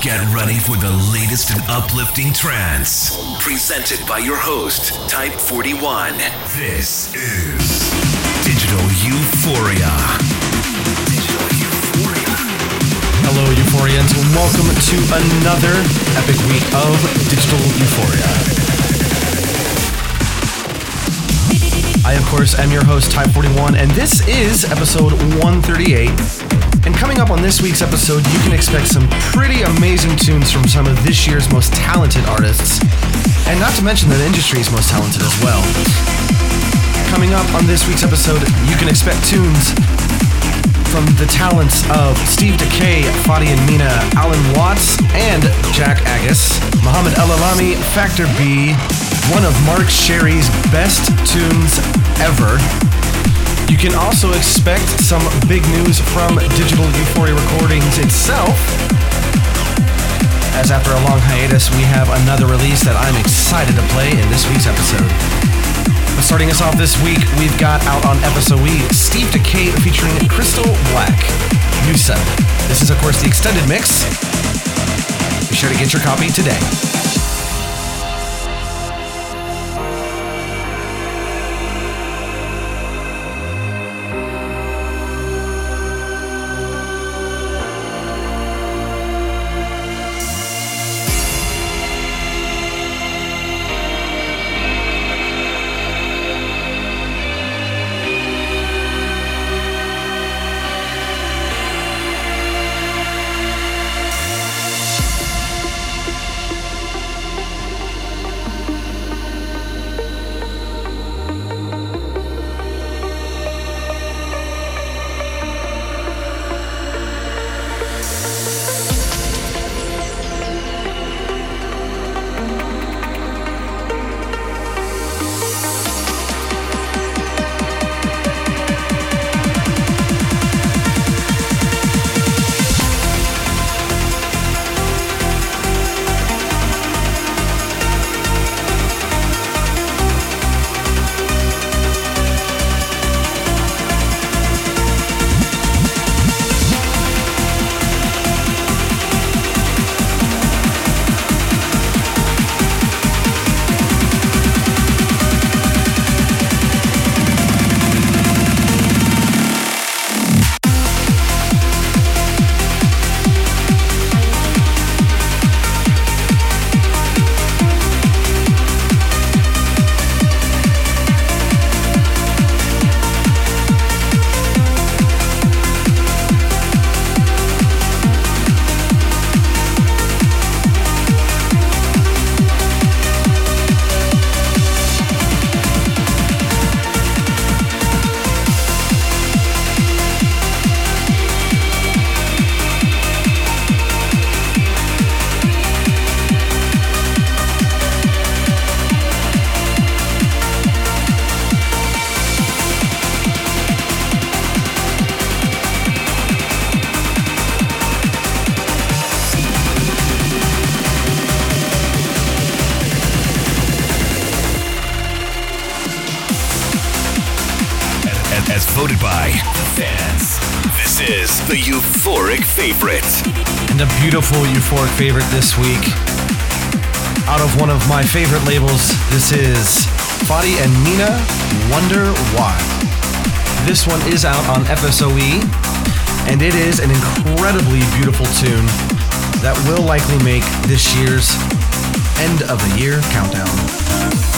Get ready for the latest and uplifting trance. Presented by your host, Type 41. This is Digital Euphoria. Digital Euphoria. Hello, Euphorians, and welcome to another epic week of Digital Euphoria. I, of course, am your host, Type 41, and this is episode 138. And coming up on this week's episode, you can expect some pretty amazing tunes from some of this year's most talented artists, and not to mention the industry's most talented as well. Coming up on this week's episode, you can expect tunes from the talents of Steve Dekay, Fady and Mina, Allen Watts, and Jack Agus, Muhammad El Alami, Factor B, one of Mark Sherry's best tunes ever. You can also expect some big news from Digital Euphoria Recordings itself. As after a long hiatus, we have another release that I'm excited to play in this week's episode. But starting us off this week, we've got out on episode we Steve Dekay featuring Crystal Black. Said. This is of course the extended mix. Be sure to get your copy today. By fans, this is the euphoric favorite. And a beautiful euphoric favorite this week. Out of one of my favorite labels, this is Fady and Mina Wonder Why. This one is out on FSOE, and it is an incredibly beautiful tune that will likely make this year's end of the year countdown.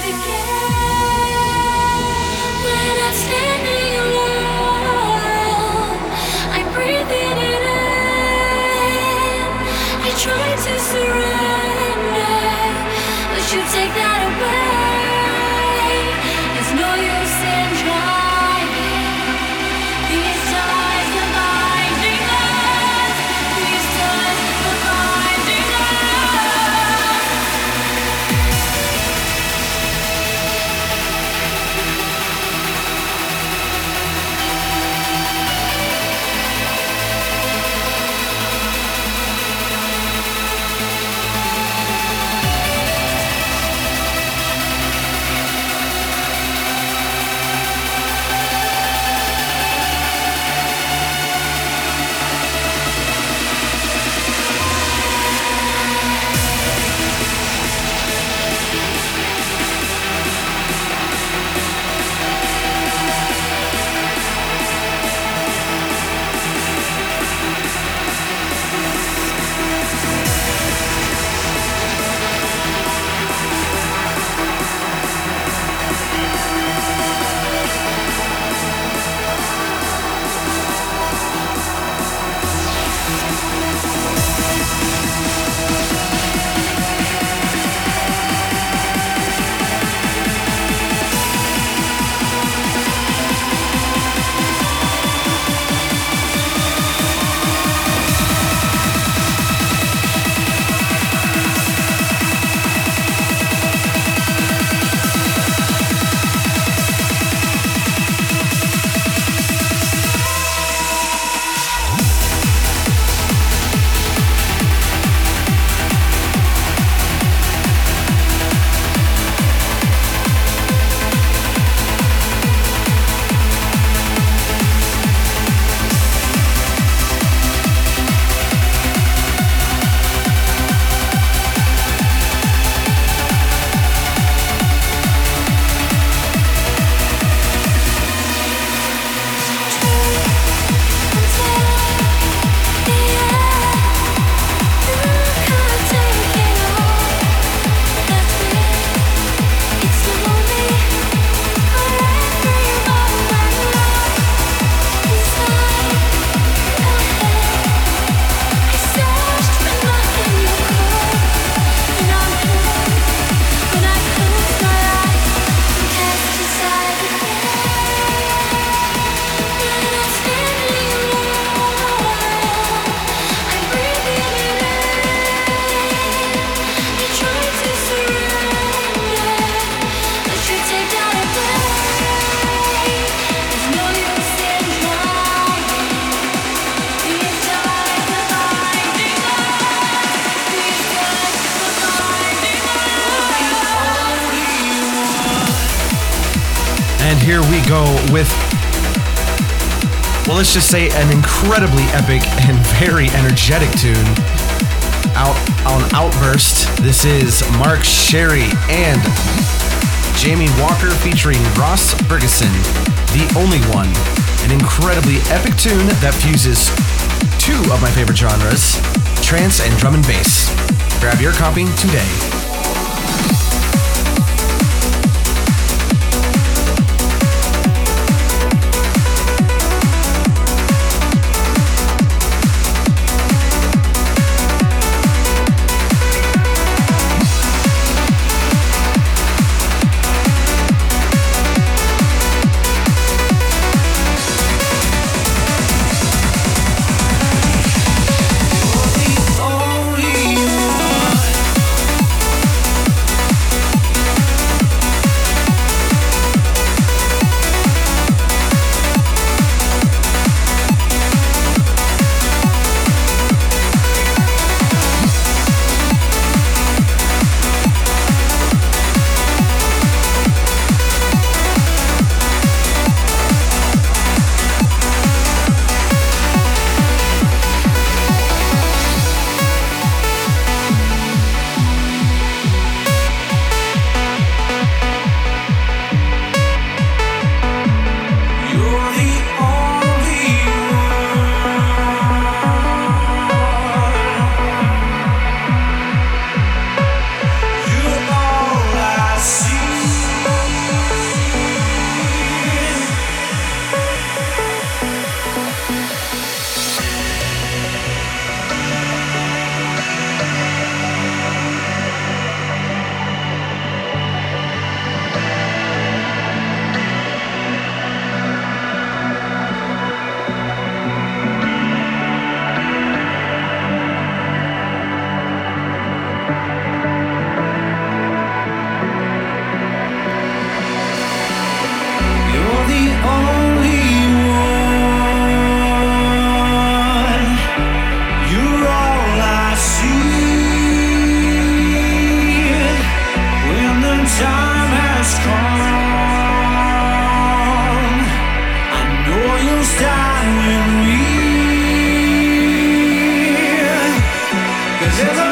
type 41. Let's just say an incredibly epic and very energetic tune. Out on Outburst, this is Mark Sherry and Jamie Walker featuring Ross Ferguson, The Only One. An incredibly epic tune that fuses two of my favorite genres, trance and drum and bass. Grab your copy today.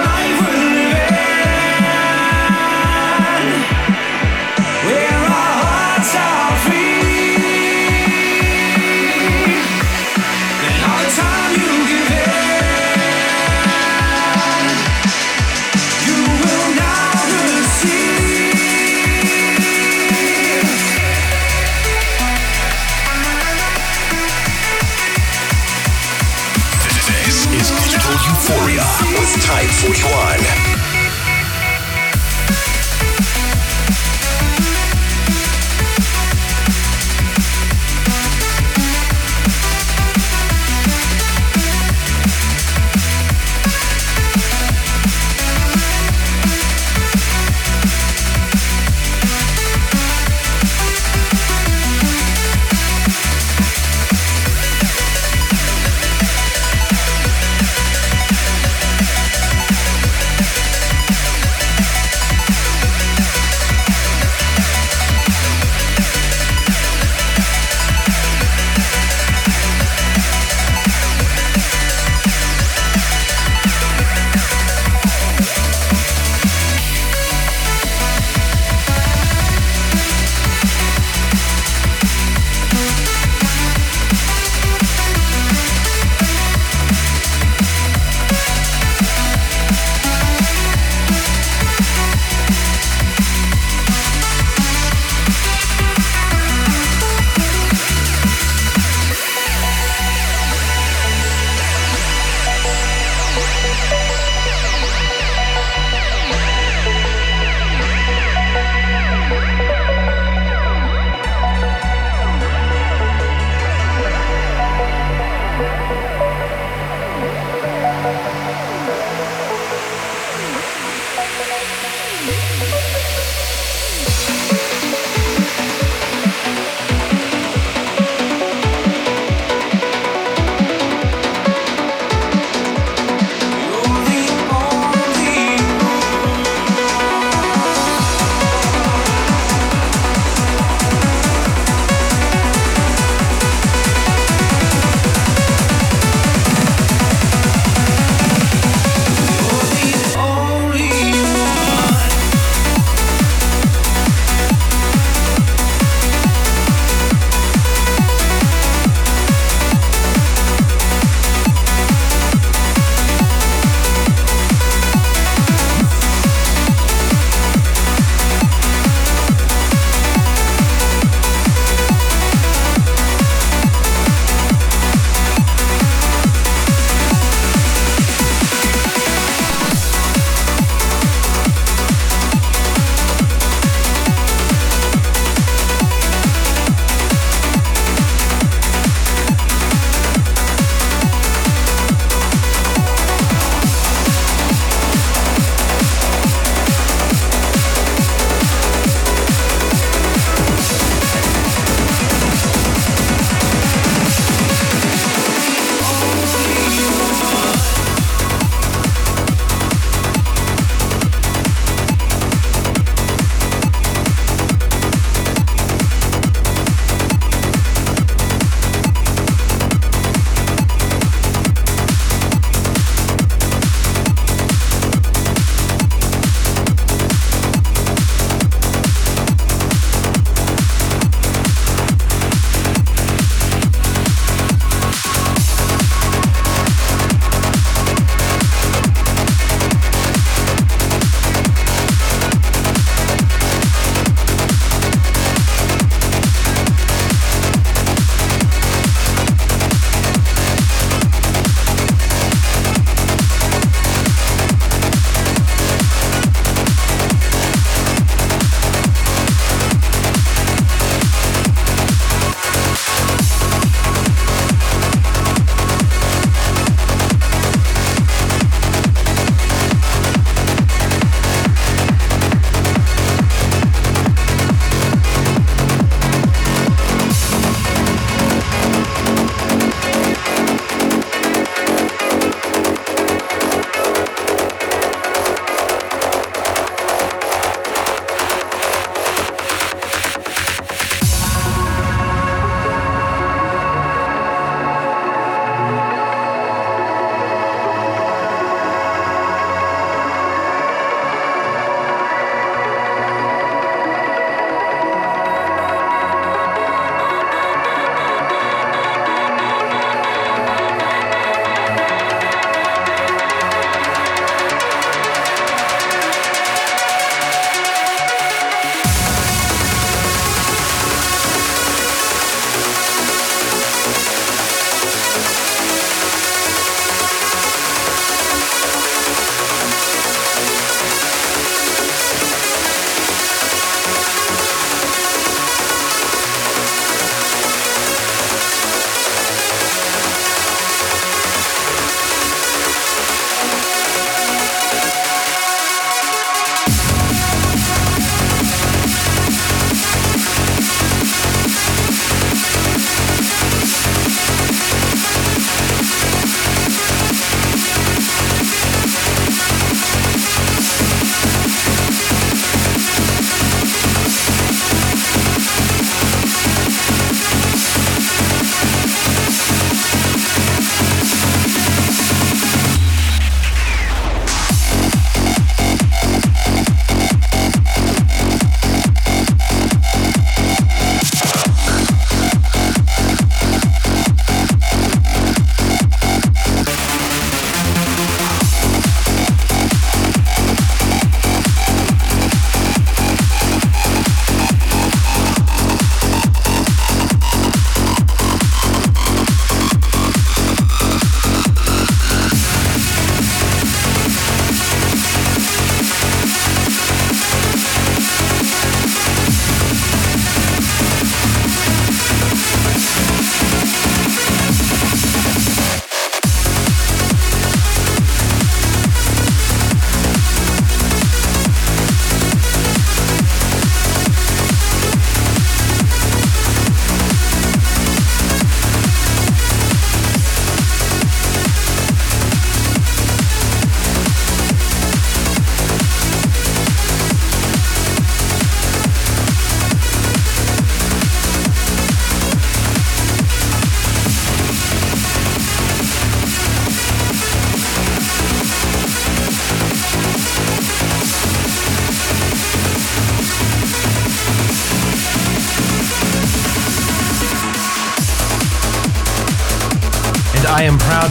life Type 41.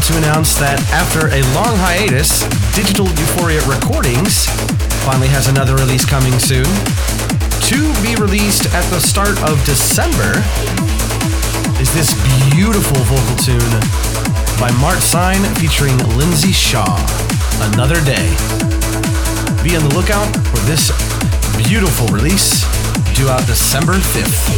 To announce that after a long hiatus, Digital Euphoria Recordings finally has another release coming soon. To be released at the start of December is this beautiful vocal tune by Mart Sign featuring Lindsay Shaw, Another Day. Be on the lookout for this beautiful release due out December 5th.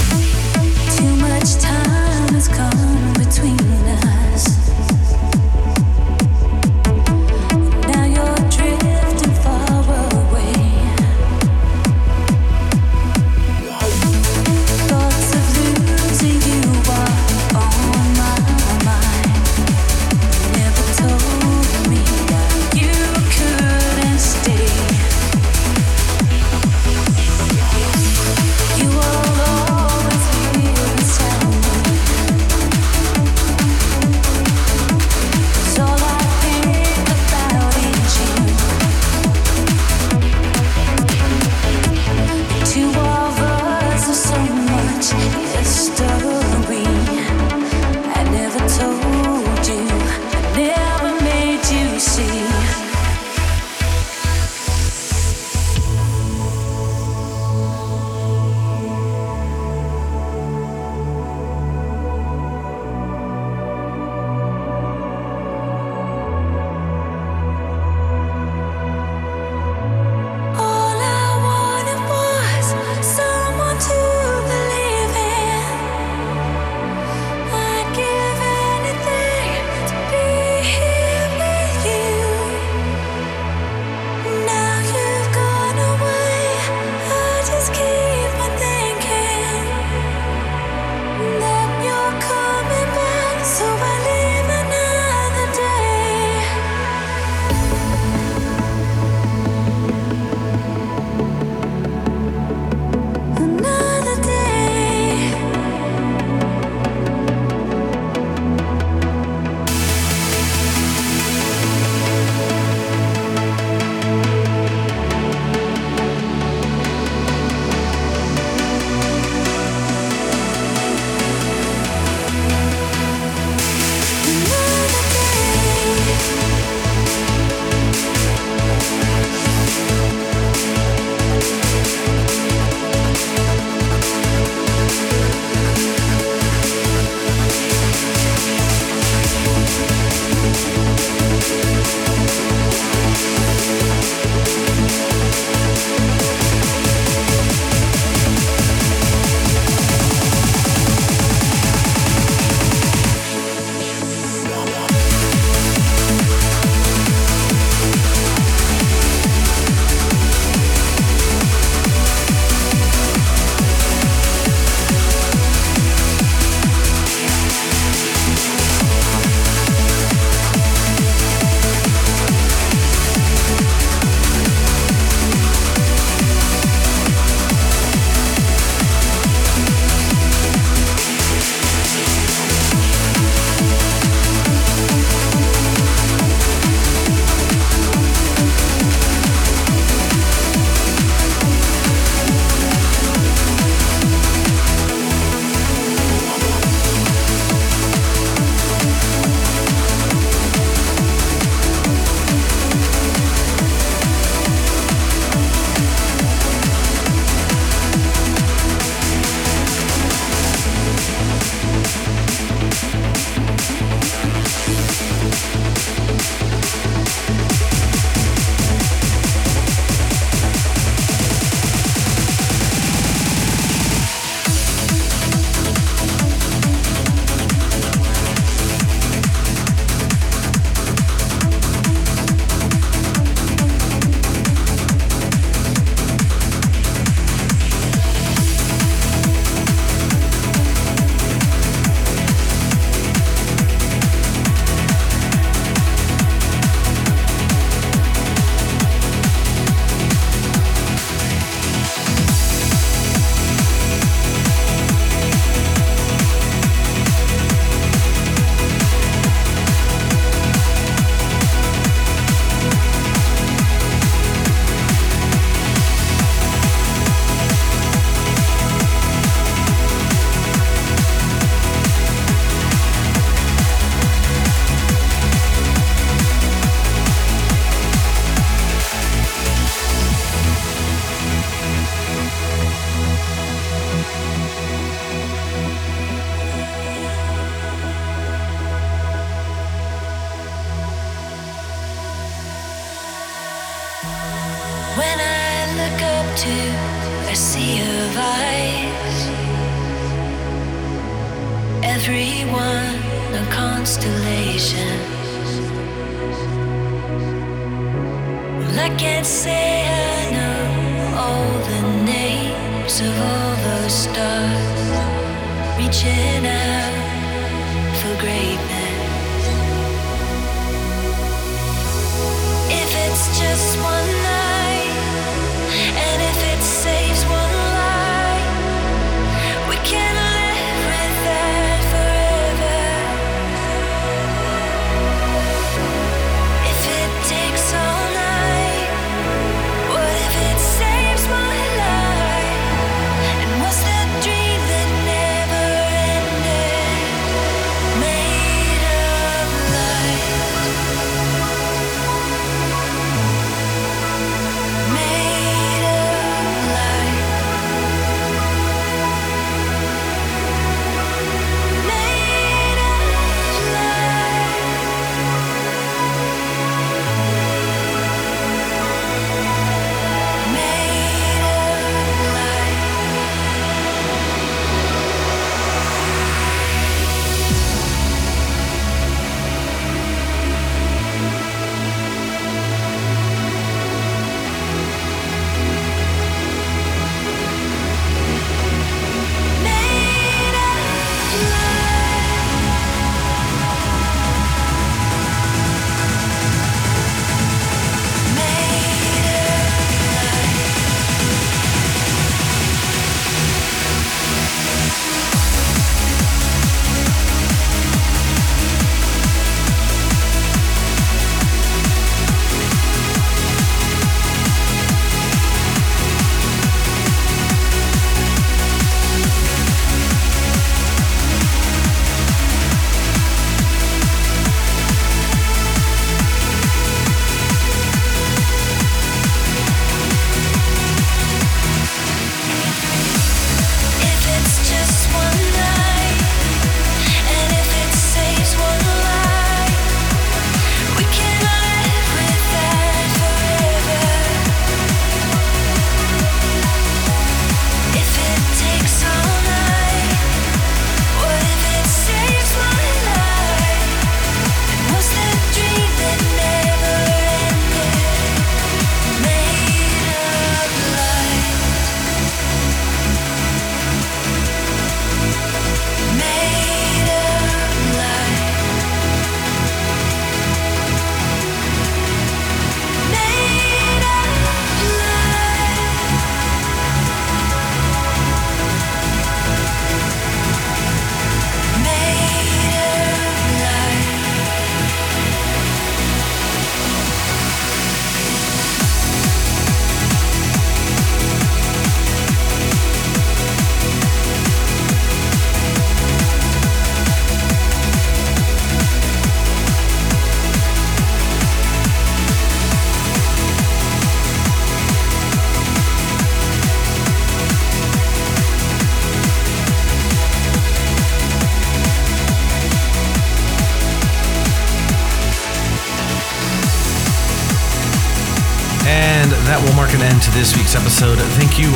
Week's episode. Thank you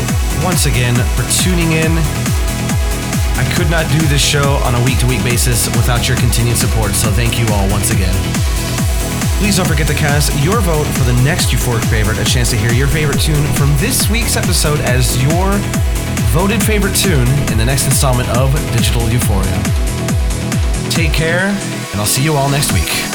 once again for tuning in. I could not do this show on a week to week basis without your continued support, so thank you all once again. Please don't forget to cast your vote for the next Euphoric favorite, a chance to hear your favorite tune from this week's episode as your voted favorite tune in the next installment of Digital Euphoria. Take care, and I'll see you all next week.